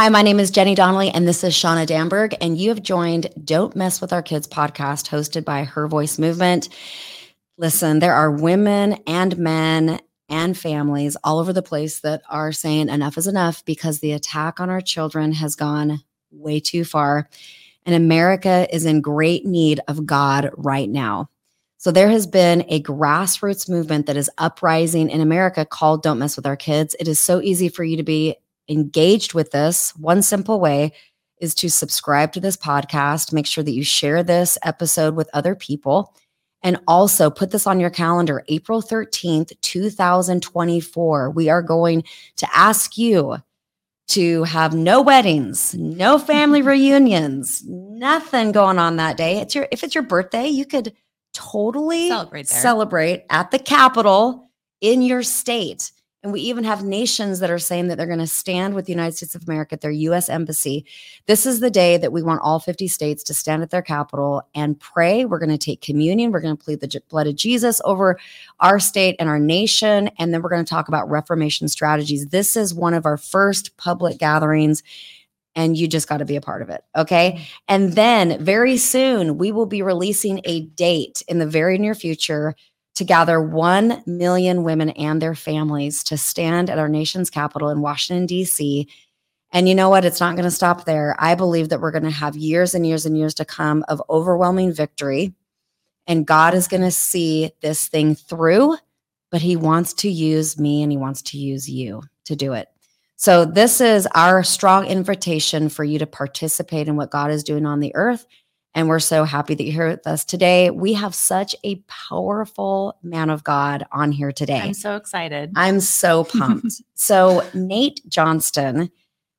Hi, my name is Jenny Donnelly, and this is Shawna Damberg, and you have joined Don't Mess with Our Kids podcast hosted by Her Voice Movement. Listen, there are women and men and families all over the place that are saying enough is enough because the attack on our children has gone way too far. And America is in great need of God right now. So there has been a grassroots movement that is uprising in America called Don't Mess with Our Kids. It is so easy for you to be engaged with this, one simple way is to subscribe to this podcast. Make sure that you share this episode with other people. And also put this on your calendar April 13th, 2024. We are going to ask you to have no weddings, no family reunions, nothing going on that day. It's your if it's your birthday, you could totally Celebrate there. celebrate at the Capitol in your state. And we even have nations that are saying that they're going to stand with the United States of America at their US embassy. This is the day that we want all 50 states to stand at their capital and pray. We're going to take communion. We're going to plead the blood of Jesus over our state and our nation. And then we're going to talk about Reformation strategies. This is one of our first public gatherings. And you just got to be a part of it. Okay. And then very soon, we will be releasing a date in the very near future to gather 1 million women and their families to stand at our nation's capital in Washington, D.C. And you know what? It's not going to stop there. I believe that we're going to have years and years and years to come of overwhelming victory. And God is going to see this thing through, but He wants to use me and He wants to use you to do it. So, this is our strong invitation for you to participate in what God is doing on the earth. And we're so happy that you're here with us today. We have such a powerful man of God on here today. I'm so excited. I'm so pumped. so, Nate Johnston,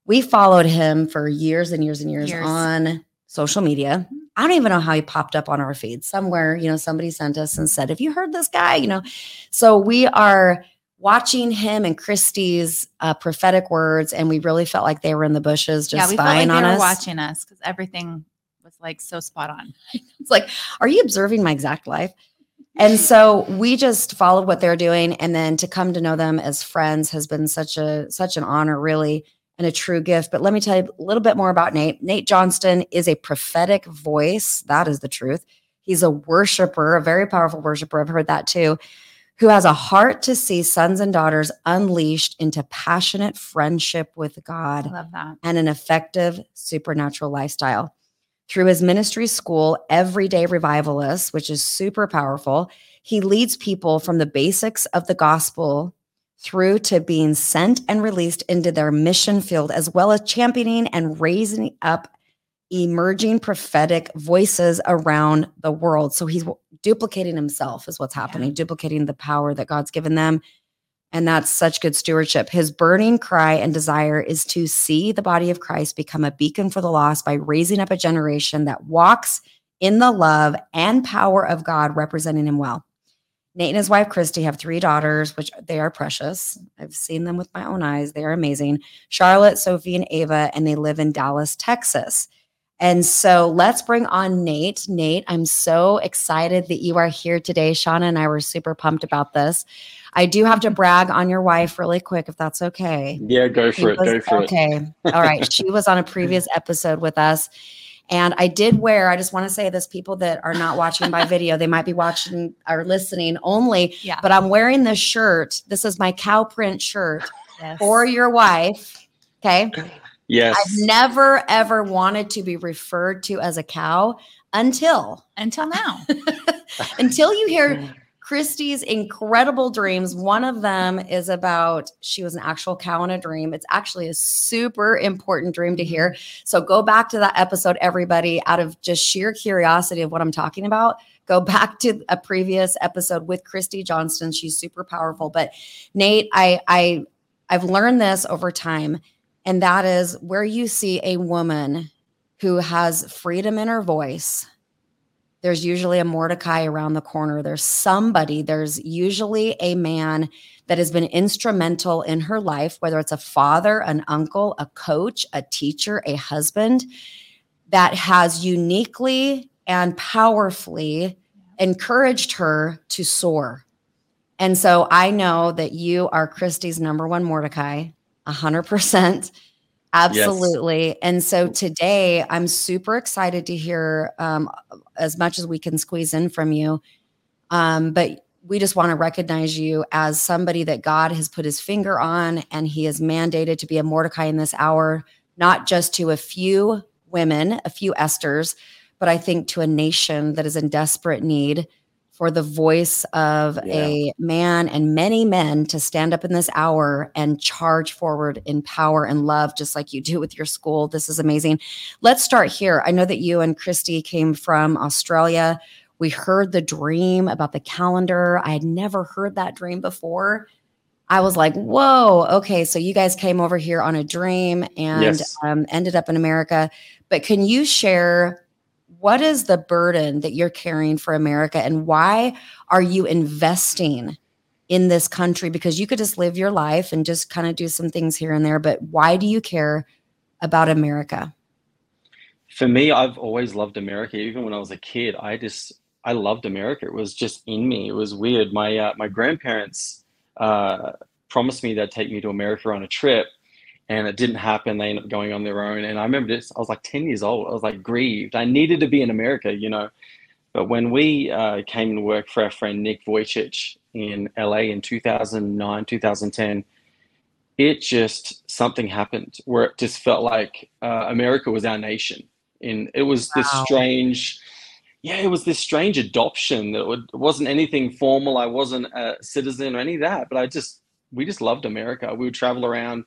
we followed him for years and years and years, Years. on social media. I don't even know how he popped up on our feed. Somewhere, you know, somebody sent us and said, Have you heard this guy? You know, so we are watching him and Christy's uh, prophetic words, and we really felt like they were in the bushes just yeah, like spying they on were us. watching us because everything like so spot on. It's like, are you observing my exact life? And so we just followed what they're doing, and then to come to know them as friends has been such a such an honor, really, and a true gift. But let me tell you a little bit more about Nate. Nate Johnston is a prophetic voice. That is the truth. He's a worshiper, a very powerful worshiper. I've heard that too. Who has a heart to see sons and daughters unleashed into passionate friendship with God love that. and an effective supernatural lifestyle. Through his ministry school, Everyday Revivalist, which is super powerful, he leads people from the basics of the gospel through to being sent and released into their mission field, as well as championing and raising up emerging prophetic voices around the world. So he's duplicating himself, is what's happening, duplicating the power that God's given them. And that's such good stewardship. His burning cry and desire is to see the body of Christ become a beacon for the lost by raising up a generation that walks in the love and power of God, representing him well. Nate and his wife Christy have three daughters, which they are precious. I've seen them with my own eyes. They are amazing. Charlotte, Sophie, and Ava, and they live in Dallas, Texas. And so let's bring on Nate. Nate, I'm so excited that you are here today. Shawna and I were super pumped about this. I do have to brag on your wife really quick, if that's okay. Yeah, go She for it. was- Go for it. okay. All right. She was on a previous episode with us. And I did wear, I just want to say this people that are not watching by video, they might be watching or listening only, Yeah. but I'm wearing this shirt. This is my cow print shirt yes. for your wife. Okay. Yes. I've never ever wanted to be referred to as a cow until until now. until you hear Christy's incredible dreams. One of them is about she was an actual cow in a dream. It's actually a super important dream to hear. So go back to that episode, everybody, out of just sheer curiosity of what I'm talking about. Go back to a previous episode with Christy Johnston. She's super powerful. But Nate, I I I've learned this over time, and that is where you see a woman who has freedom in her voice there's usually a Mordecai around the corner. There's somebody, there's usually a man that has been instrumental in her life, whether it's a father, an uncle, a coach, a teacher, a husband, that has uniquely and powerfully encouraged her to soar. And so I know that you are Christy's number one Mordecai, 100%. Absolutely. Yes. And so today I'm super excited to hear um, as much as we can squeeze in from you. Um, but we just want to recognize you as somebody that God has put his finger on and he is mandated to be a Mordecai in this hour, not just to a few women, a few Esthers, but I think to a nation that is in desperate need for the voice of yeah. a man and many men to stand up in this hour and charge forward in power and love, just like you do with your school. This is amazing. Let's start here. I know that you and Christy came from Australia. We heard the dream about the calendar. I had never heard that dream before. I was like, whoa, okay. So you guys came over here on a dream and yes. um, ended up in America. But can you share what is the burden that you're carrying for America and why are you investing in this country? Because you could just live your life and just kind of do some things here and there, but why do you care about America? For me, I've always loved America. Even when I was a kid, I just I loved America. It was just in me. It was weird. My uh, my grandparents uh, promised me they'd take me to America on a trip, and it didn't happen. They ended up going on their own. And I remember this, I was like 10 years old. I was like grieved. I needed to be in America, you know. But when we uh, came to work for our friend Nick Vujicic in LA in 2009, 2010, it just something happened where it just felt like uh, America was our nation. And it was wow. this strange, yeah, it was this strange adoption that it wasn't anything formal. I wasn't a citizen or any of that, but I just, we just loved America. We would travel around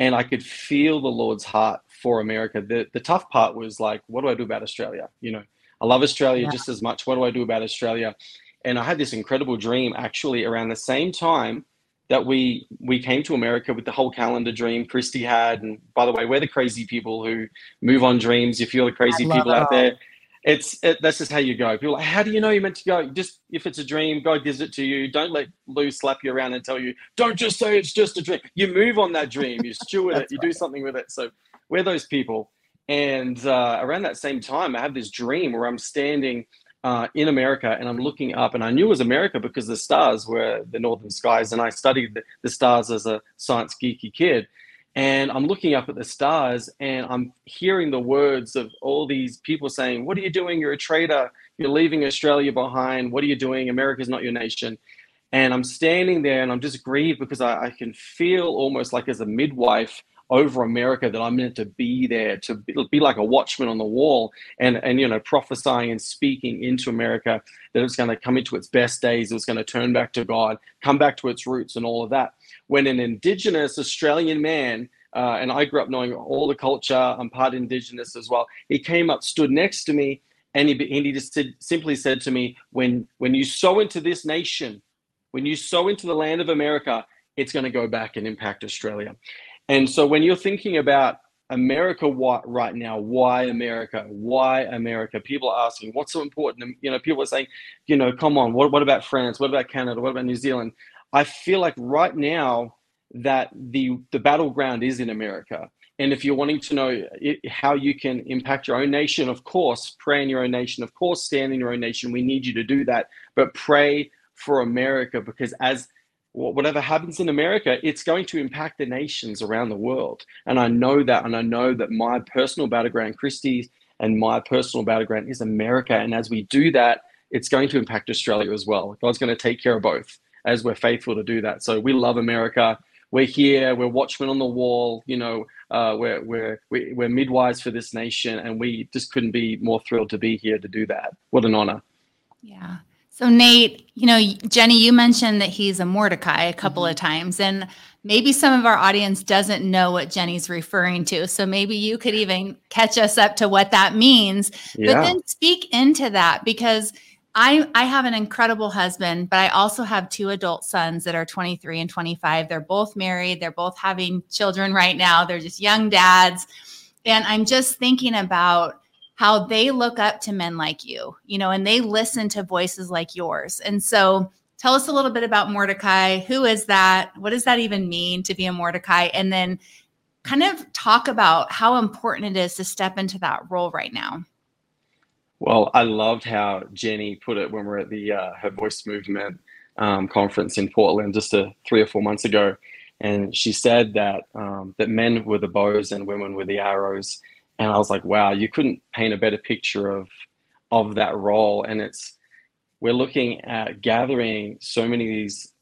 and I could feel the Lord's heart for America. The the tough part was like, what do I do about Australia? You know, I love Australia yeah. just as much. What do I do about Australia? And I had this incredible dream actually around the same time that we we came to America with the whole calendar dream Christy had. And by the way, we're the crazy people who move on dreams. If you're the crazy people out there, it's it, that's just how you go. People like, how do you know you're meant to go? Just if it's a dream, God gives it to you. Don't let Lou slap you around and tell you, don't just say it's just a dream. You move on that dream, you steward it, you right. do something with it. So we're those people. And uh, around that same time, I have this dream where I'm standing uh, in America and I'm looking up, and I knew it was America because the stars were the northern skies, and I studied the, the stars as a science geeky kid and I'm looking up at the stars and I'm hearing the words of all these people saying, What are you doing? You're a traitor. You're leaving Australia behind. What are you doing? America's not your nation. And I'm standing there and I'm just grieved because I, I can feel almost like as a midwife over America that I'm meant to be there to be, like a watchman on the wall and and you know prophesying and speaking into America that it's going to come into its best days, it's going to turn back to God, come back to its roots, and all of that when an Indigenous Australian man, uh, and I grew up knowing all the culture, I'm part Indigenous as well, he came up, stood next to me, and he, and he just said, simply said to me, when, when you sow into this nation, when you sow into the land of America, it's going to go back and impact Australia. And so when you're thinking about America what, right now, why America? Why America? People are asking, what's so important? you know, people are saying, you know, come on, what, what about France? What about Canada? What about New Zealand? I feel like right now that the the battleground is in America. And if you're wanting to know it, how you can impact your own nation, of course, pray in your own nation. Of course, stand in your own nation. We need you to do that. But pray for America because as whatever happens in America, it's going to impact the nations around the world. And I know that. And I know that my personal battleground, Christy's, and my personal battleground is America. And as we do that, it's going to impact Australia as well. God's going to take care of both as we're faithful to do that. So we love America. We're here. We're watchmen on the wall. You know, uh, we're we're we're midwives for this nation, and we just couldn't be more thrilled to be here to do that. What an honor! Yeah. So Nate, you know, Jenny, you mentioned that he's a Mordecai a couple mm-hmm. of times, and maybe some of our audience doesn't know what Jenny's referring to. So maybe you could even catch us up to what that means, yeah. but then speak into that because I I have an incredible husband, but I also have two adult sons that are 23 and 25. They're both married, they're both having children right now. They're just young dads. And I'm just thinking about how they look up to men like you, you know, and they listen to voices like yours. And so tell us a little bit about Mordecai. Who is that? What does that even mean to be a Mordecai? And then kind of talk about how important it is to step into that role right now. Well, I loved how Jenny put it when we are at the uh, Her Voice Movement um, conference in Portland just a, three or four months ago. and she said that um, that men were the bows and women were the arrows. And I was like, wow, you couldn't paint a better picture of of that role. And it's we're looking at gathering so many of these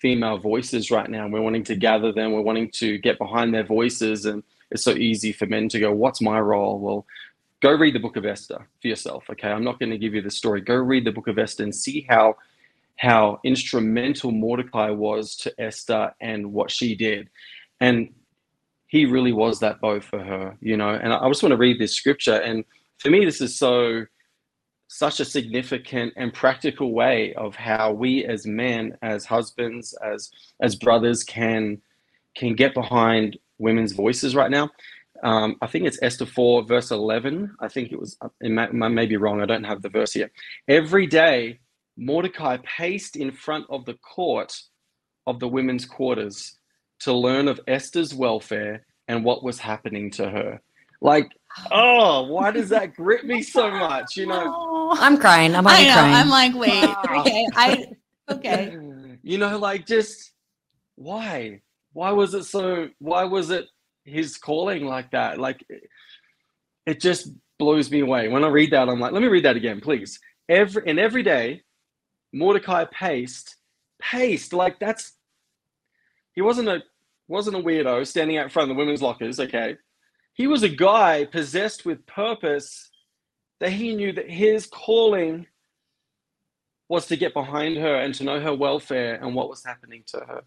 female voices right now. We're wanting to gather them. We're wanting to get behind their voices. And it's so easy for men to go, What's my role? Well, go read the book of Esther for yourself. Okay. I'm not going to give you the story. Go read the book of Esther and see how how instrumental Mordecai was to Esther and what she did. And he really was that bow for her, you know. And I just want to read this scripture. And for me, this is so such a significant and practical way of how we as men as husbands as as brothers can can get behind women's voices right now um, i think it's esther 4 verse 11 i think it was it may, may be wrong i don't have the verse here every day mordecai paced in front of the court of the women's quarters to learn of esther's welfare and what was happening to her like oh why does that grip me so much you know I'm crying. I'm already I know. crying. I'm like, wait, okay, I okay. You know, like just why? Why was it so? Why was it his calling like that? Like it just blows me away. When I read that, I'm like, let me read that again, please. Every and every day, Mordecai paced, paced like that's. He wasn't a wasn't a weirdo standing out front of the women's lockers. Okay, he was a guy possessed with purpose that he knew that his calling was to get behind her and to know her welfare and what was happening to her.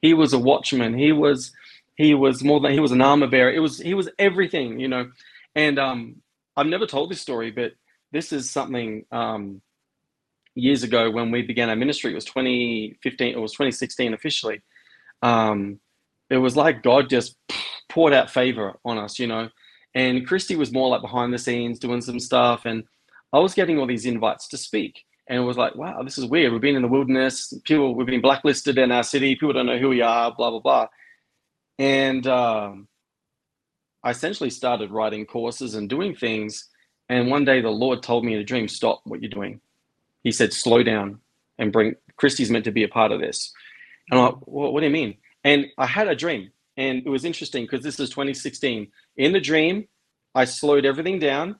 He was a watchman. He was he was more than he was an armor bearer. It was he was everything, you know. And um, I've never told this story, but this is something um, years ago when we began our ministry. It was 2015. It was 2016 officially. Um, it was like God just poured out favor on us, you know. And Christy was more like behind the scenes doing some stuff. And I was getting all these invites to speak. And it was like, wow, this is weird. We've been in the wilderness. People, we've been blacklisted in our city. People don't know who we are, blah, blah, blah. And um, I essentially started writing courses and doing things. And one day the Lord told me in a dream, stop what you're doing. He said, slow down and bring, Christy's meant to be a part of this. And I'm like, well, what do you mean? And I had a dream. And it was interesting because this is 2016. In the dream, I slowed everything down.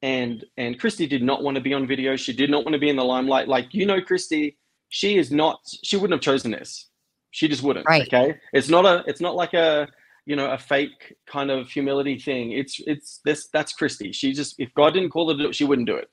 And and Christy did not want to be on video. She did not want to be in the limelight. Like you know, Christy, she is not. She wouldn't have chosen this. She just wouldn't. Right. Okay. It's not a. It's not like a you know a fake kind of humility thing. It's it's this. That's Christy. She just if God didn't call her to do it, she wouldn't do it.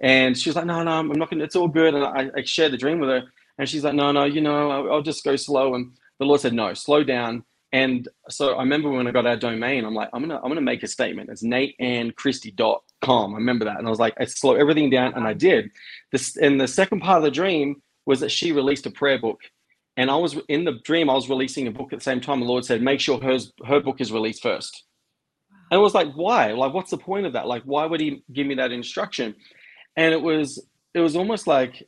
And she's like, no, no, I'm not gonna. It's all good. And I, I shared the dream with her, and she's like, no, no, you know, I'll, I'll just go slow. And the Lord said, no, slow down and so I remember when I got our domain, I'm like, I'm gonna I'm gonna make a statement. It's nateandchristy.com. I remember that. And I was like, I slow everything down, and I did. This and the second part of the dream was that she released a prayer book. And I was in the dream, I was releasing a book at the same time. The Lord said, make sure hers her book is released first. And I was like, why? Like, what's the point of that? Like, why would he give me that instruction? And it was it was almost like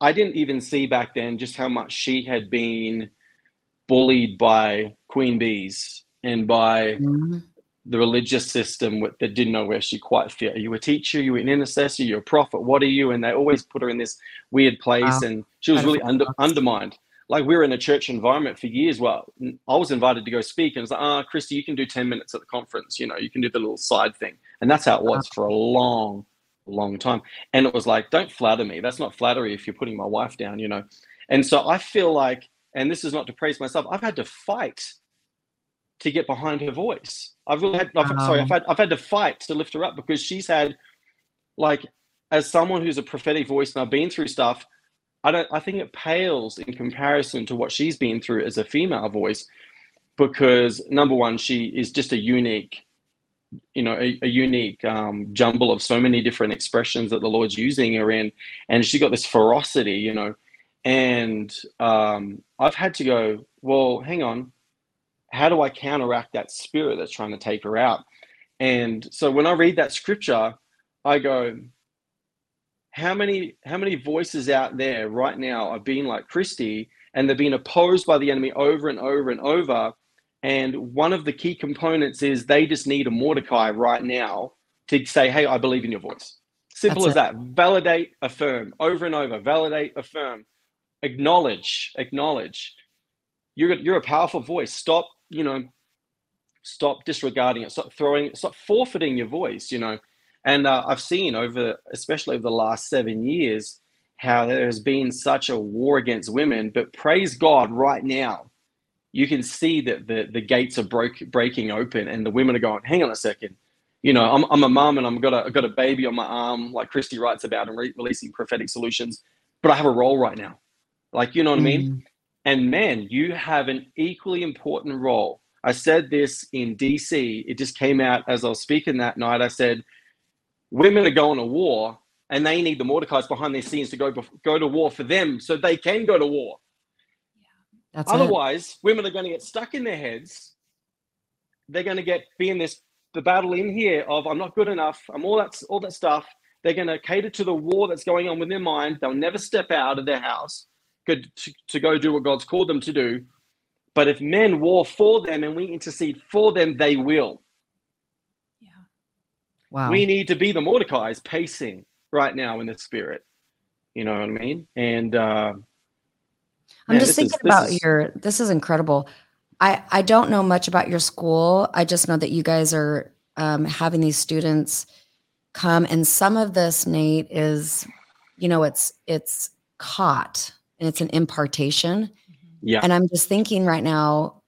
I didn't even see back then just how much she had been bullied by queen bees and by mm-hmm. the religious system that didn't know where she quite fit. Are you a teacher? Are you an intercessor? You're a prophet? What are you? And they always put her in this weird place, wow. and she was really under, undermined. Like we were in a church environment for years. Well, I was invited to go speak, and it's like, ah, oh, Christy, you can do ten minutes at the conference. You know, you can do the little side thing, and that's how it was for a long, long time. And it was like, don't flatter me. That's not flattery if you're putting my wife down. You know, and so I feel like and this is not to praise myself, I've had to fight to get behind her voice. I've really had, I've, um, sorry, I've had, I've had to fight to lift her up because she's had, like, as someone who's a prophetic voice and I've been through stuff, I don't, I think it pales in comparison to what she's been through as a female voice because number one, she is just a unique, you know, a, a unique um, jumble of so many different expressions that the Lord's using her in. And she got this ferocity, you know, and um, I've had to go, well, hang on, how do I counteract that spirit that's trying to take her out? And so when I read that scripture, I go, how many how many voices out there right now are being like Christy and they're being opposed by the enemy over and over and over. And one of the key components is they just need a Mordecai right now to say, hey, I believe in your voice. Simple That's as it. that. Validate, affirm, over and over, validate, affirm acknowledge, acknowledge. you're you're a powerful voice. Stop, you know, stop disregarding it. Stop throwing. Stop forfeiting your voice. You know, and uh, I've seen over, especially over the last seven years, how there has been such a war against women. But praise God, right now, you can see that the the gates are broke breaking open, and the women are going. Hang on a second. You know, I'm, I'm a mom and I'm got a I've got a baby on my arm, like Christy writes about and re- releasing prophetic solutions. But I have a role right now. Like, you know what mm. I mean? Mm. And men, you have an equally important role. I said this in DC. It just came out as I was speaking that night. I said, women are going to war and they need the Mordecai's behind their scenes to go go to war for them so they can go to war. Yeah, Otherwise, it. women are going to get stuck in their heads. They're going to get be in this the battle in here of I'm not good enough. I'm all that all that stuff. They're going to cater to the war that's going on within their mind. They'll never step out of their house to, to go do what God's called them to do. But if men war for them and we intercede for them, they will. Yeah. Wow. We need to be the Mordecai's pacing right now in the spirit. You know what I mean? And uh, I'm just thinking is, about is, your. This is incredible. I I don't know much about your school. I just know that you guys are um, having these students come, and some of this, Nate, is, you know, it's it's caught and it's an impartation. Yeah. And I'm just thinking right now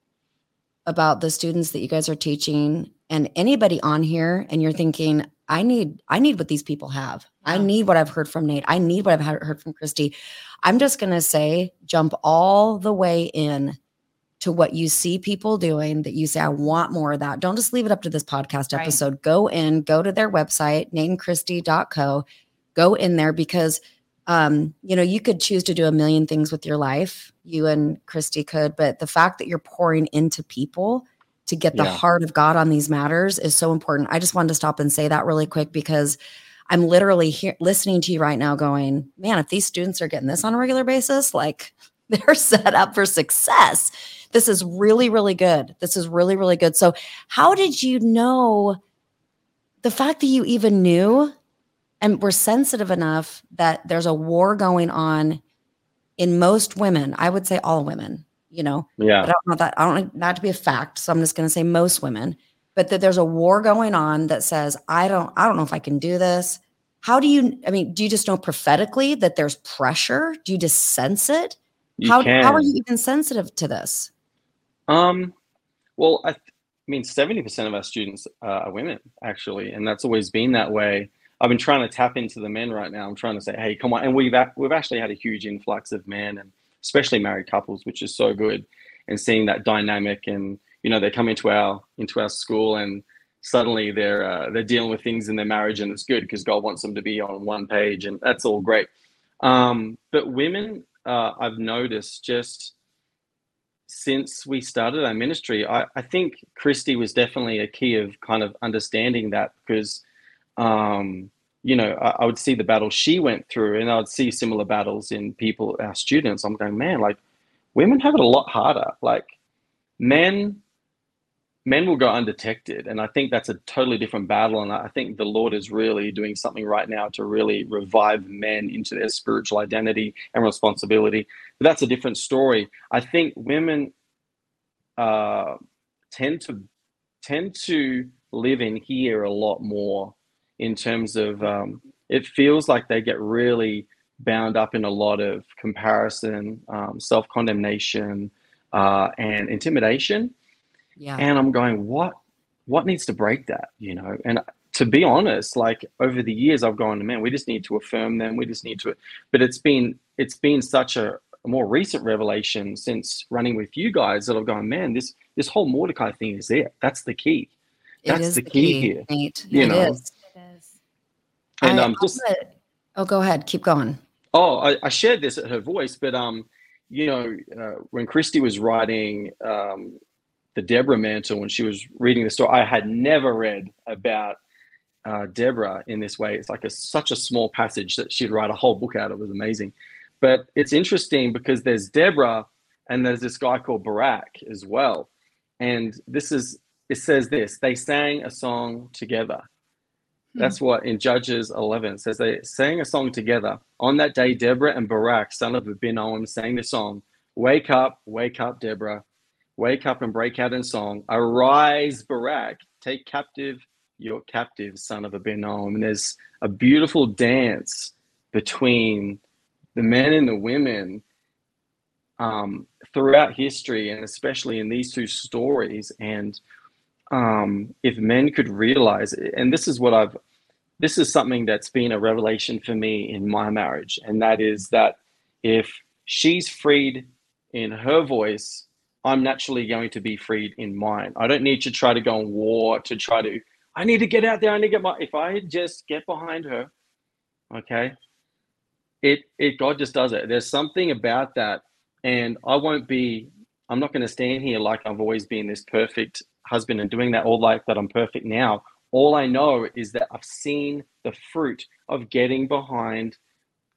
about the students that you guys are teaching and anybody on here and you're thinking I need I need what these people have. I need what I've heard from Nate. I need what I've heard from Christy. I'm just going to say jump all the way in to what you see people doing that you say I want more of that. Don't just leave it up to this podcast episode. Right. Go in, go to their website, nateandchristy.co. Go in there because um, you know, you could choose to do a million things with your life. You and Christy could, but the fact that you're pouring into people to get the yeah. heart of God on these matters is so important. I just wanted to stop and say that really quick because I'm literally here listening to you right now going, man, if these students are getting this on a regular basis, like they're set up for success. This is really, really good. This is really, really good. So, how did you know the fact that you even knew and we're sensitive enough that there's a war going on in most women. I would say all women, you know. Yeah. I don't know that I don't not to be a fact, so I'm just going to say most women, but that there's a war going on that says I don't I don't know if I can do this. How do you I mean, do you just know prophetically that there's pressure? Do you just sense it? You how can. how are you even sensitive to this? Um well, I, I mean 70% of our students are women actually, and that's always been that way. I've been trying to tap into the men right now. I'm trying to say, hey, come on. And we've we've actually had a huge influx of men and especially married couples, which is so good. And seeing that dynamic, and you know, they come into our into our school, and suddenly they're uh, they're dealing with things in their marriage, and it's good because God wants them to be on one page, and that's all great. Um, but women, uh, I've noticed just since we started our ministry, I, I think Christy was definitely a key of kind of understanding that because um, you know, I, I, would see the battle she went through, and I would see similar battles in people, our students. I'm going, man, like women have it a lot harder. Like men, men will go undetected, and I think that's a totally different battle. And I think the Lord is really doing something right now to really revive men into their spiritual identity and responsibility. But that's a different story. I think women uh, tend to tend to live in here a lot more in terms of um, it feels like they get really bound up in a lot of comparison, um, self condemnation, uh, and intimidation. Yeah. And I'm going, what what needs to break that? You know, and to be honest, like over the years, I've gone, man, we just need to affirm them. We just need to, but it's been it's been such a, a more recent revelation since running with you guys that I've gone, man, this this whole Mordecai thing is there. That's the key. That's the, the key, key, here. Nate. You it know, is. And I, um, just oh, go ahead, keep going. Oh, I, I, shared this at her voice, but um, you know, uh, when Christy was writing um, the Deborah mantle, when she was reading the story, I had never read about uh, Deborah in this way. It's like a such a small passage that she'd write a whole book out. It was amazing, but it's interesting because there's Deborah and there's this guy called Barak as well, and this is it says this: they sang a song together that's hmm. what in Judges 11 says they sang a song together. On that day, Deborah and Barak, son of Abinoam, sang the song Wake up, wake up, Deborah. Wake up and break out in song. Arise, Barak. Take captive your captive, son of Abinoam. And there's a beautiful dance between the men and the women um, throughout history, and especially in these two stories. And um, if men could realize, and this is what I've, this is something that's been a revelation for me in my marriage, and that is that if she's freed in her voice, I'm naturally going to be freed in mine. I don't need to try to go on war to try to. I need to get out there. I need to get my. If I just get behind her, okay, it it God just does it. There's something about that, and I won't be. I'm not going to stand here like I've always been this perfect husband and doing that all like that I'm perfect now. All I know is that I've seen the fruit of getting behind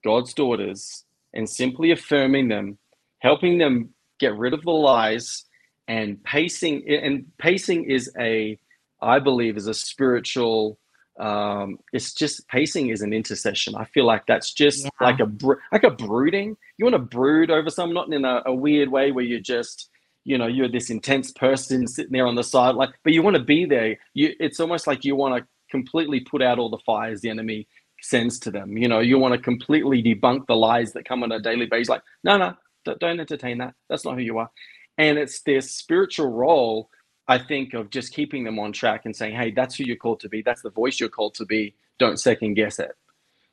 God's daughters and simply affirming them, helping them get rid of the lies and pacing and pacing is a I believe is a spiritual um, it's just pacing is an intercession. I feel like that's just yeah. like a like a brooding. You want to brood over someone, not in a, a, weird way where you're just, you know, you're this intense person sitting there on the side, like, but you want to be there. You, it's almost like you want to completely put out all the fires the enemy sends to them. You know, you want to completely debunk the lies that come on a daily basis. Like, no, no, don't entertain that. That's not who you are. And it's their spiritual role I think of just keeping them on track and saying, hey, that's who you're called to be. That's the voice you're called to be. Don't second guess it.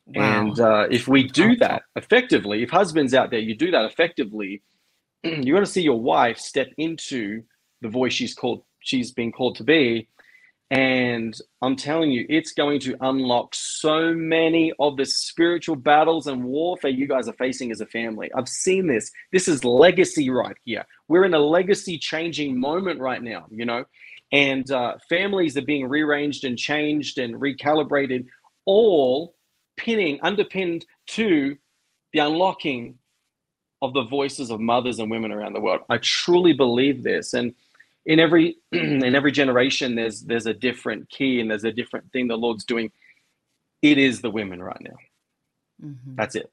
Wow. And uh, if we do that effectively, if husbands out there, you do that effectively, you're going to see your wife step into the voice she's called, she's been called to be, and I'm telling you, it's going to unlock so many of the spiritual battles and warfare you guys are facing as a family. I've seen this. This is legacy right here. We're in a legacy changing moment right now, you know, and uh, families are being rearranged and changed and recalibrated, all pinning, underpinned to the unlocking of the voices of mothers and women around the world. I truly believe this. And in every in every generation there's there's a different key and there's a different thing the lord's doing. It is the women right now. Mm-hmm. that's it.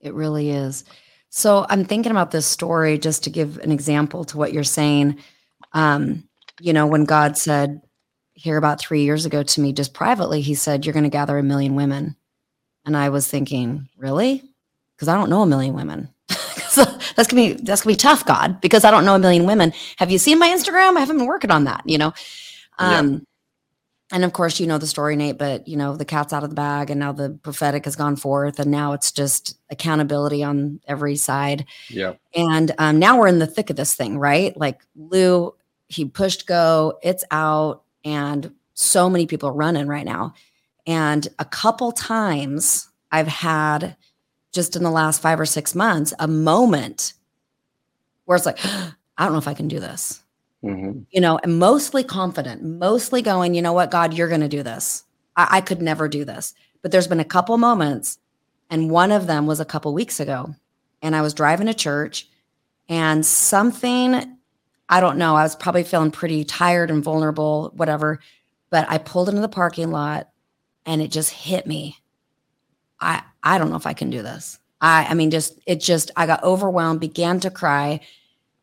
It really is. So i'm thinking about this story just to give an example to what you're saying. Um you know when god said here about three years ago to me just privately he said you're going to gather a million women. And i was thinking really? Because i don't know a million women that's gonna be that's gonna be tough, God, because I don't know a million women. Have you seen my Instagram? I haven't been working on that, you know. Um, yeah. and of course, you know the story, Nate, but you know, the cat's out of the bag and now the prophetic has gone forth, and now it's just accountability on every side. Yeah. And um, now we're in the thick of this thing, right? Like Lou, he pushed go, it's out, and so many people are running right now. And a couple times I've had just in the last five or six months a moment where it's like, I don't know if I can do this. Mm-hmm. You know, and mostly confident, mostly going, you know what, God, you're going to do this. I-, I could never do this. But there's been a couple moments, and one of them was a couple weeks ago. And I was driving to church, and something, I don't know, I was probably feeling pretty tired and vulnerable, whatever. But I pulled into the parking lot and it just hit me. I, I don't know if I can do this. I, I mean, just, it just, I got overwhelmed, began to cry.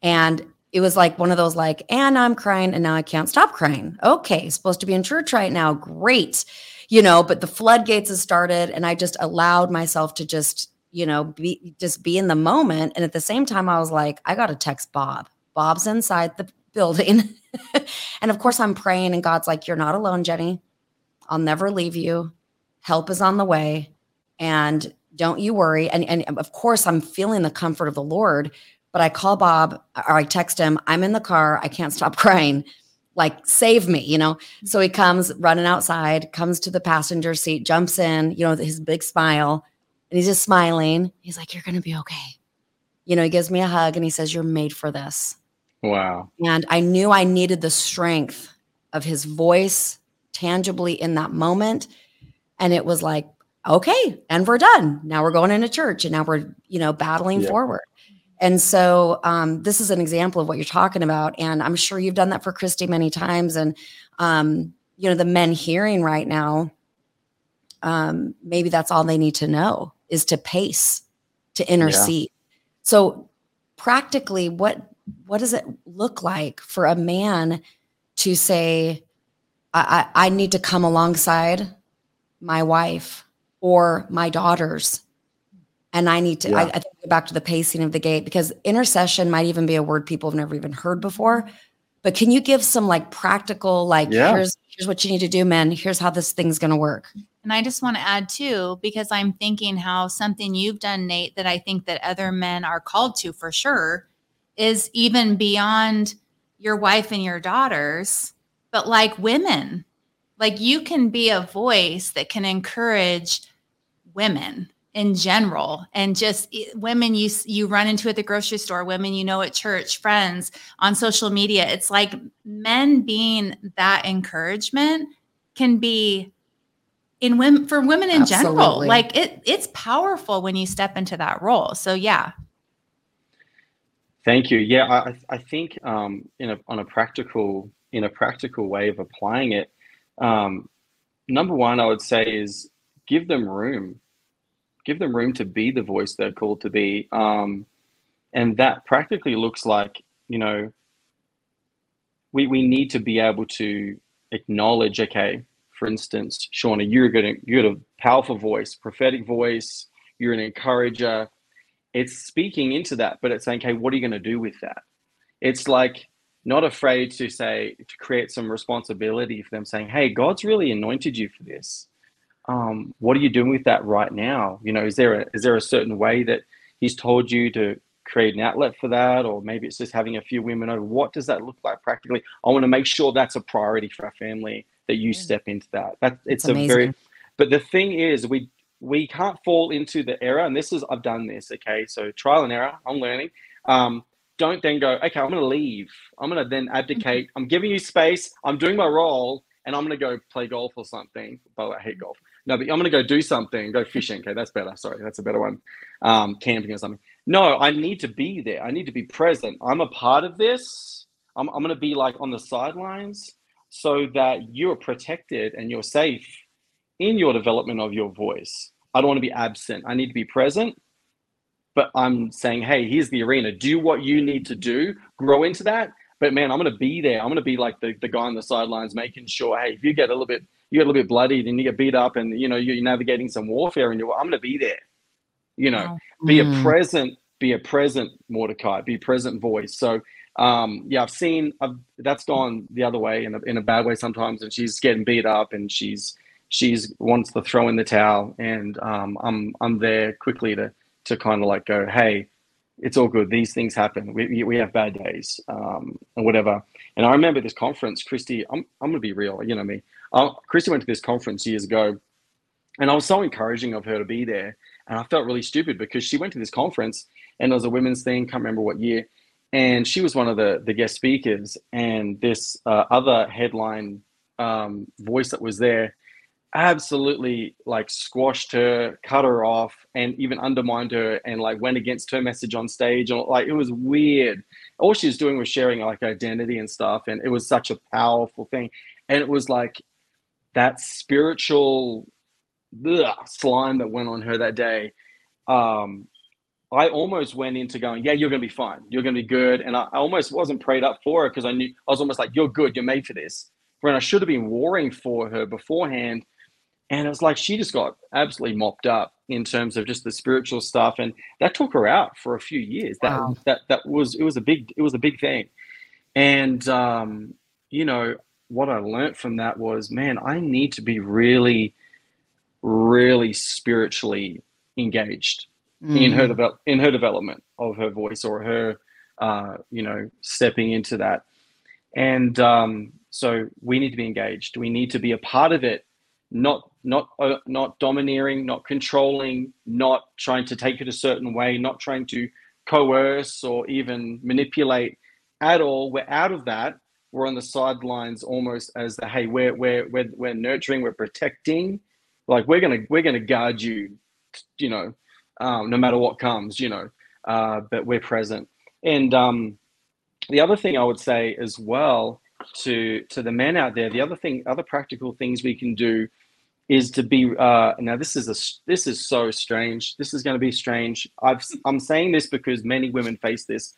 And it was like one of those, like, and I'm crying and now I can't stop crying. Okay, supposed to be in church right now. Great. You know, but the floodgates have started and I just allowed myself to just, you know, be just be in the moment. And at the same time, I was like, I got to text Bob. Bob's inside the building. and of course, I'm praying, and God's like, You're not alone, Jenny. I'll never leave you. Help is on the way and don't you worry. And, and of course, I'm feeling the comfort of the Lord, but I call Bob or I text him, I'm in the car. I can't stop crying. Like, save me, you know? So he comes running outside, comes to the passenger seat, jumps in, you know, his big smile, and he's just smiling. He's like, You're going to be okay. You know, he gives me a hug and he says, You're made for this. Wow. And I knew I needed the strength of his voice tangibly in that moment. And it was like, okay, and we're done. Now we're going into church and now we're, you know, battling yeah. forward. And so um, this is an example of what you're talking about. And I'm sure you've done that for Christy many times. And, um, you know, the men hearing right now, um, maybe that's all they need to know is to pace, to intercede. Yeah. So practically what what does it look like for a man to say I, I, I need to come alongside my wife or my daughters and i need to yeah. I, I think go back to the pacing of the gate because intercession might even be a word people have never even heard before but can you give some like practical like yeah. here's here's what you need to do men here's how this thing's going to work and i just want to add too because i'm thinking how something you've done nate that i think that other men are called to for sure is even beyond your wife and your daughters but like women like you can be a voice that can encourage women in general. And just women you you run into at the grocery store women you know at church friends on social media. It's like men being that encouragement can be in women for women in Absolutely. general like it it's powerful when you step into that role. So yeah. Thank you. Yeah i i think um in a on a practical in a practical way of applying it um number one i would say is give them room give them room to be the voice they're called to be. Um, and that practically looks like, you know, we, we need to be able to acknowledge, okay, for instance, Shawna, you're good, you're a powerful voice, prophetic voice, you're an encourager. It's speaking into that, but it's saying, okay, what are you going to do with that? It's like not afraid to say, to create some responsibility for them saying, hey, God's really anointed you for this um, what are you doing with that right now? You know, is there a, is there a certain way that he's told you to create an outlet for that, or maybe it's just having a few women over? What does that look like practically? I want to make sure that's a priority for our family that you step into that. That it's a very, but the thing is, we we can't fall into the error, and this is I've done this. Okay, so trial and error. I'm learning. Um, don't then go. Okay, I'm going to leave. I'm going to then abdicate. I'm giving you space. I'm doing my role, and I'm going to go play golf or something. But I hate golf. No, but I'm going to go do something, go fishing. Okay, that's better. Sorry, that's a better one. Um, camping or something. No, I need to be there. I need to be present. I'm a part of this. I'm, I'm going to be like on the sidelines so that you're protected and you're safe in your development of your voice. I don't want to be absent. I need to be present. But I'm saying, hey, here's the arena. Do what you need to do, grow into that. But man, I'm going to be there. I'm going to be like the, the guy on the sidelines, making sure, hey, if you get a little bit you get a little bit bloodied and you get beat up and you know you're navigating some warfare and you're i'm going to be there. You know be a mm. present be a present mordecai be a present voice. So um, yeah i've seen I've, that's gone the other way in a, in a bad way sometimes and she's getting beat up and she's she's wants to throw in the towel and um, i'm i'm there quickly to to kind of like go hey it's all good. These things happen. We, we have bad days um, and whatever. And i remember this conference christy i'm, I'm gonna be real you know me Christy went to this conference years ago, and I was so encouraging of her to be there. And I felt really stupid because she went to this conference and it was a women's thing, can't remember what year. And she was one of the, the guest speakers. And this uh, other headline um, voice that was there absolutely like squashed her, cut her off, and even undermined her and like went against her message on stage. And like it was weird. All she was doing was sharing like identity and stuff. And it was such a powerful thing. And it was like that spiritual ugh, slime that went on her that day, um, I almost went into going, yeah, you're going to be fine. You're going to be good. And I, I almost wasn't prayed up for her because I knew I was almost like, you're good. You're made for this. When I should have been warring for her beforehand. And it was like she just got absolutely mopped up in terms of just the spiritual stuff, and that took her out for a few years. Wow. That that that was it was a big it was a big thing, and um, you know what I learned from that was, man, I need to be really, really spiritually engaged mm. in her mm. develop in her development of her voice or her, uh, you know, stepping into that. And um, so we need to be engaged. We need to be a part of it, not not uh, not domineering, not controlling, not trying to take it a certain way, not trying to coerce or even manipulate at all. We're out of that we're on the sidelines almost as the hey we're we're we're, we're nurturing we're protecting. Like we're gonna we're gonna guard you you know um, no matter what comes you know uh, but we're present. And um, the other thing i would say as well to to the men out there the other thing other practical things we can do is to be uh, now this is a this is so strange. This is going to be strange. I've i'm saying this because many women face this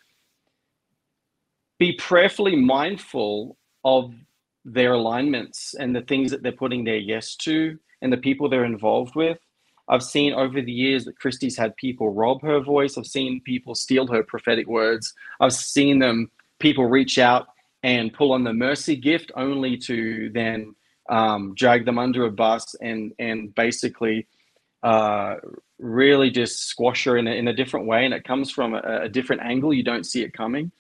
be prayerfully mindful of their alignments and the things that they're putting their yes to and the people they're involved with. I've seen over the years that christy's had people rob her voice. I've seen people steal her prophetic words. I've seen them people reach out and pull on the mercy gift only to then um, drag them under a bus and and basically uh, really just squash her in a, in a different way. And it comes from a, a, different angle. You don't see it coming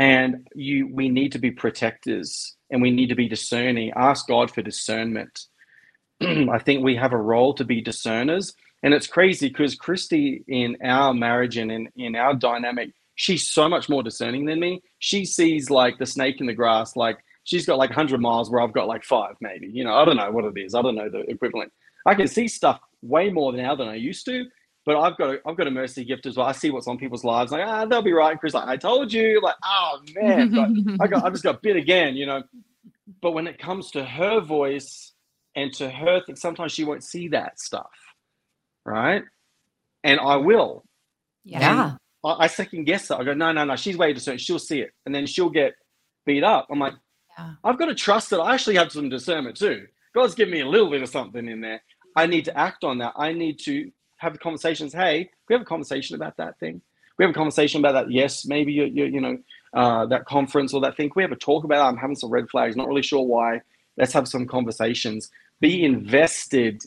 and you we need to be protectors and we need to be discerning ask god for discernment i think we have a role to be discerners and it's crazy because christy in our marriage and in, in our dynamic she's so much more discerning than me she sees like the snake in the grass like she's got like 100 miles where I've got like five, maybe. You know, I don't know what it is. I don't know the equivalent. I can see stuff way more now than I used to, but I've got a, I've got a mercy gift as well. I see what's on people's lives. Like, ah, they'll be right. Chris, like, I told you. Like, oh man, but I got I just got bit again. You know, but when it comes to her voice and to her thing, sometimes she won't see that stuff, right? And I will. Yeah. I, I second guess her. I go, no, no, no. She's way soon. She'll see it, and then she'll get beat up. I'm like, yeah. I've got to trust that I actually have some discernment too. God's given me a little bit of something in there. I need to act on that. I need to have conversations. Hey, we have a conversation about that thing. We have a conversation about that. Yes, maybe you, you, you know uh, that conference or that thing. we have a talk about. It? I'm having some red flags. Not really sure why. Let's have some conversations. Be invested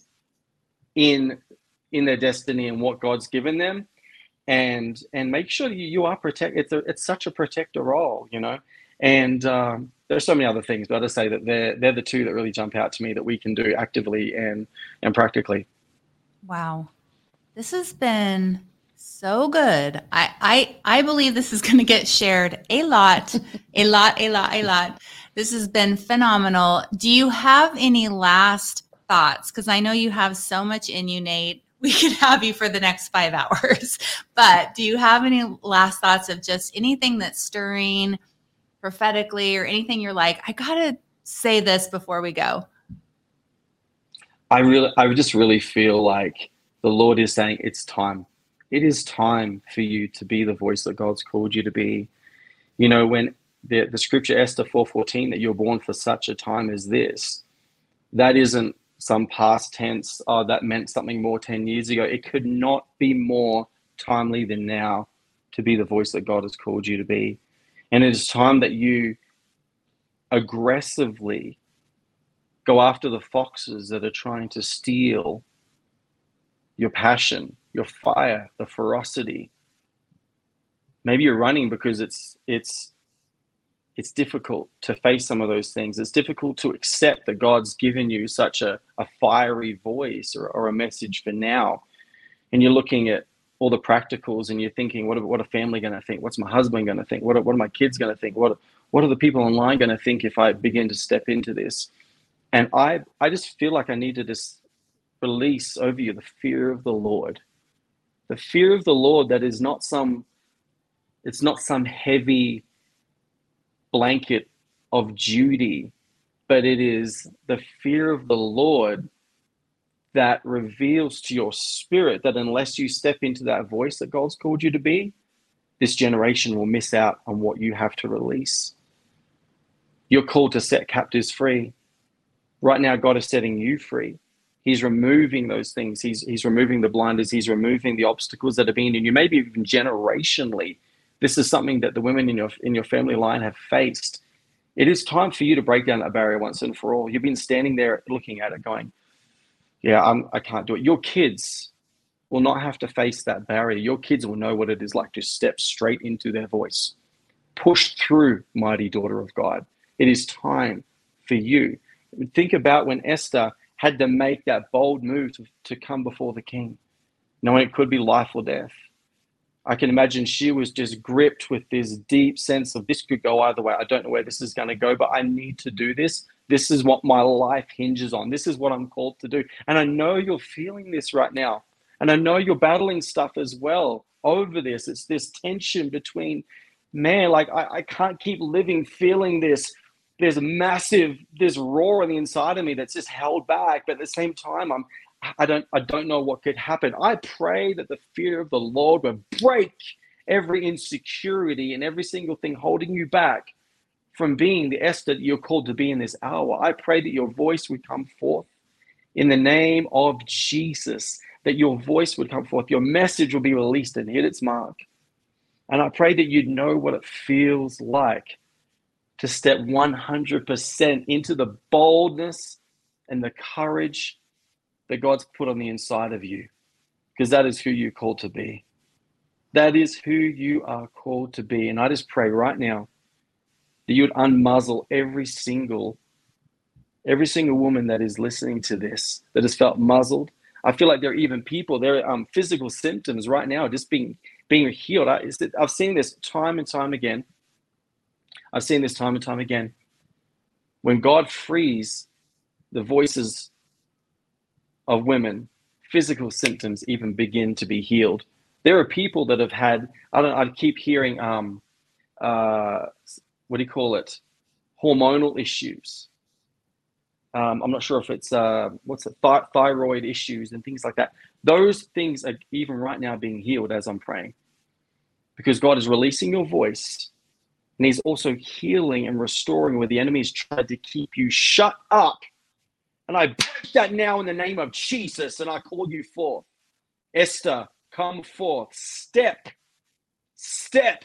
in in their destiny and what God's given them, and and make sure you, you are protect. It's a, it's such a protector role, you know. And um, there's so many other things, but I just say that they're they're the two that really jump out to me that we can do actively and and practically. Wow, this has been so good. I I I believe this is going to get shared a lot, a lot, a lot, a lot. This has been phenomenal. Do you have any last thoughts? Because I know you have so much in you, Nate. We could have you for the next five hours. But do you have any last thoughts of just anything that's stirring? prophetically or anything you're like, I got to say this before we go? I really, I just really feel like the Lord is saying it's time. It is time for you to be the voice that God's called you to be. You know, when the, the scripture Esther 4:14 that you're born for such a time as this, that isn't some past tense, oh, that meant something more 10 years ago. It could not be more timely than now to be the voice that God has called you to be. And it is time that you aggressively go after the foxes that are trying to steal your passion, your fire, the ferocity. Maybe you're running because it's it's it's difficult to face some of those things. It's difficult to accept that God's given you such a, a fiery voice or, or a message for now. And you're looking at all the practicals and you're thinking, what what are family going to think? What's my husband going to think? What are, what are my kids going to think? What, what are the people online going to think if I begin to step into this? And I, I just feel like I need to just release over you the fear of the Lord. The fear of the Lord that is not some, it's not some heavy blanket of duty, but it is the fear of the Lord that reveals to your spirit that unless you step into that voice that God's called you to be, this generation will miss out on what you have to release. You're called to set captives free. Right now, God is setting you free. He's removing those things. He's, he's removing the blinders. He's removing the obstacles that have been in you. Maybe even generationally, this is something that the women in your in your family line have faced. It is time for you to break down that barrier once and for all. You've been standing there looking at it, going, yeah, I'm, I can't do it. Your kids will not have to face that barrier. Your kids will know what it is like to step straight into their voice. Push through, mighty daughter of God. It is time for you. Think about when Esther had to make that bold move to, to come before the king, knowing it could be life or death. I can imagine she was just gripped with this deep sense of this could go either way. I don't know where this is going to go, but I need to do this. This is what my life hinges on. This is what I'm called to do. And I know you're feeling this right now. And I know you're battling stuff as well over this. It's this tension between, man, like I, I can't keep living feeling this there's a massive there's roar on the inside of me that's just held back but at the same time i'm i don't i don't know what could happen. I pray that the fear of the lord would break every insecurity and every single thing holding you back from being the esther you're called to be in this hour. I pray that your voice would come forth in the name of jesus that your voice would come forth your message will be released and hit its mark. And i pray that you'd know what it feels like to step 100% into the boldness and the courage that God's put on the inside of you, because that is who you're called to be. That is who you are called to be. And I just pray right now that you would unmuzzle every single every single woman that is listening to this that has felt muzzled. I feel like there are even people, there are um, physical symptoms right now just being being healed. I, I've seen this time and time again I've seen this time and time again. When God frees the voices of women, physical symptoms even begin to be healed. There are people that have had, I don't I keep hearing, um, uh, what do you call it? Hormonal issues. Um, I'm not sure if it's, uh, what's it, Th- thyroid issues and things like that. Those things are even right now being healed as I'm praying because God is releasing your voice and he's also healing and restoring where the enemy has tried to keep you shut up. And I break that now in the name of Jesus and I call you forth. Esther, come forth. Step, step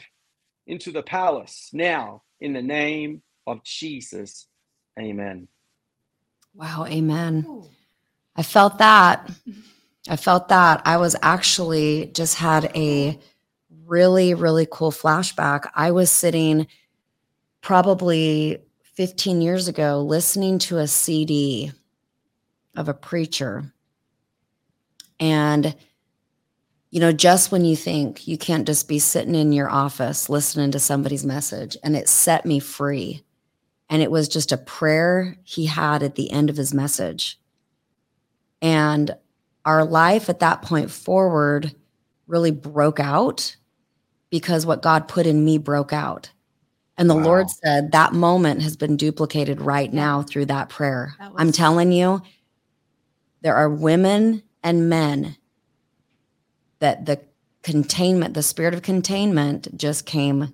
into the palace now in the name of Jesus. Amen. Wow. Amen. I felt that. I felt that. I was actually just had a really, really cool flashback. I was sitting probably 15 years ago listening to a CD of a preacher. And, you know, just when you think you can't just be sitting in your office listening to somebody's message, and it set me free. And it was just a prayer he had at the end of his message. And our life at that point forward really broke out because what God put in me broke out. And the wow. Lord said that moment has been duplicated right now through that prayer. That I'm telling you, there are women and men that the containment, the spirit of containment just came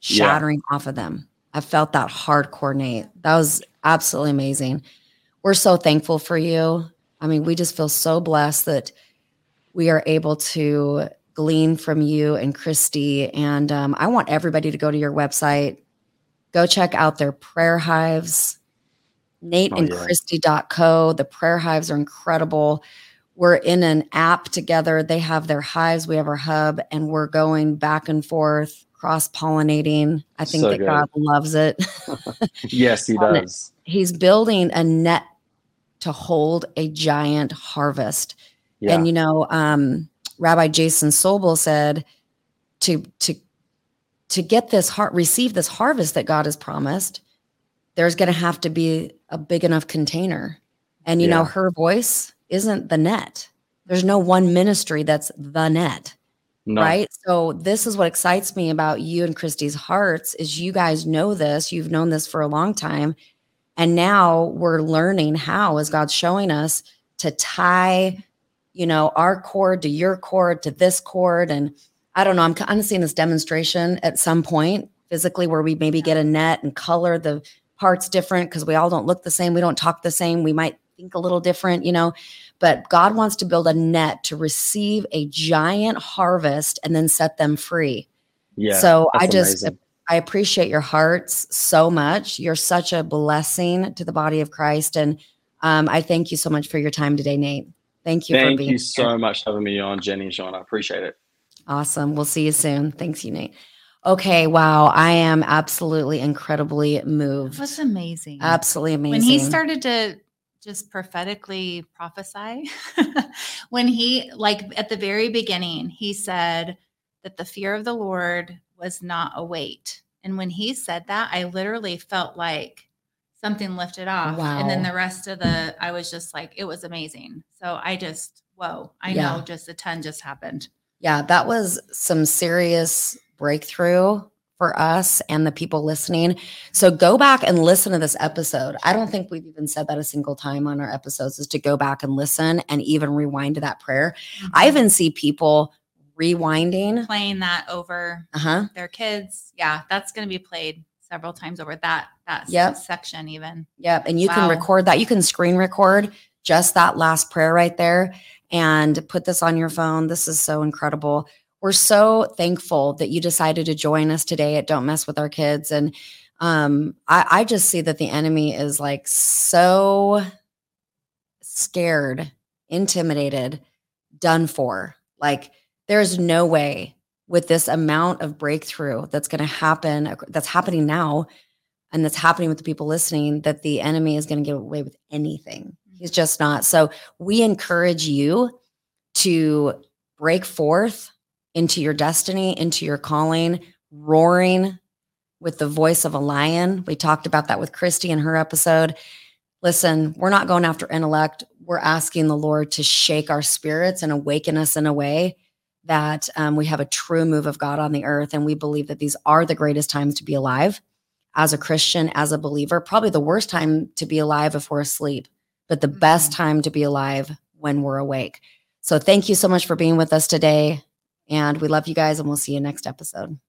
shattering yeah. off of them. I felt that hardcore, Nate. That was absolutely amazing. We're so thankful for you. I mean, we just feel so blessed that we are able to glean from you and Christy. And um, I want everybody to go to your website, go check out their prayer hives, Nate oh, and yeah. Christy.co. The prayer hives are incredible. We're in an app together. They have their hives, we have our hub, and we're going back and forth, cross pollinating. I think so that good. God loves it. yes, He does. He's building a net to hold a giant harvest. Yeah. And, you know, um, Rabbi Jason Sobel said to to to get this heart receive this harvest that God has promised, there's going to have to be a big enough container. And you yeah. know, her voice isn't the net. There's no one ministry that's the net. No. Right. So this is what excites me about you and Christy's hearts is you guys know this. You've known this for a long time. And now we're learning how, as God's showing us, to tie you know, our chord to your chord to this chord. And I don't know, I'm kind of seeing this demonstration at some point physically where we maybe get a net and color the parts different because we all don't look the same. We don't talk the same. We might think a little different, you know. But God wants to build a net to receive a giant harvest and then set them free. Yeah. So I just amazing. I appreciate your hearts so much. You're such a blessing to the body of Christ. And um, I thank you so much for your time today, Nate. Thank you. Thank you so here. much for having me on, Jenny and Sean. I appreciate it. Awesome. We'll see you soon. Thanks, you, Nate. Okay, wow. I am absolutely incredibly moved. That's amazing. Absolutely amazing. When he started to just prophetically prophesy, when he, like at the very beginning, he said that the fear of the Lord was not a weight. And when he said that, I literally felt like something lifted off. Wow. And then the rest of the, I was just like, it was amazing. So I just, whoa, I yeah. know just a ton just happened. Yeah, that was some serious breakthrough for us and the people listening. So go back and listen to this episode. I don't think we've even said that a single time on our episodes is to go back and listen and even rewind to that prayer. I even see people rewinding. playing that over Uh-huh. their kids. Yeah, that's going to be played several times over that that Yep. section even. Yep. And you can record that. You can screen record just that last prayer right there and put this on your phone. This is so incredible. We're so thankful that you decided to join us today at Don't Mess with Our Kids. And um, I, I just see that the enemy is like so scared, intimidated, done for. Like there's no way with this amount of breakthrough that's going to happen, that's happening now, and that's happening with the people listening, that the enemy is going to get away with anything. Mm-hmm. He's just not. So we encourage you to break forth into your destiny, into your calling, roaring with the voice of a lion. We talked about that with Christy in her episode. Listen, we're not going after intellect. We're asking the Lord to shake our spirits and awaken us in a way that um, we have a true move of God on the earth. And we believe that these are the greatest times to be alive as a Christian, as a believer. Probably the worst time to be alive if we're asleep, but the best time to be alive when we're awake. So thank you so much for being with us today. And we love you guys, and we'll see you next episode.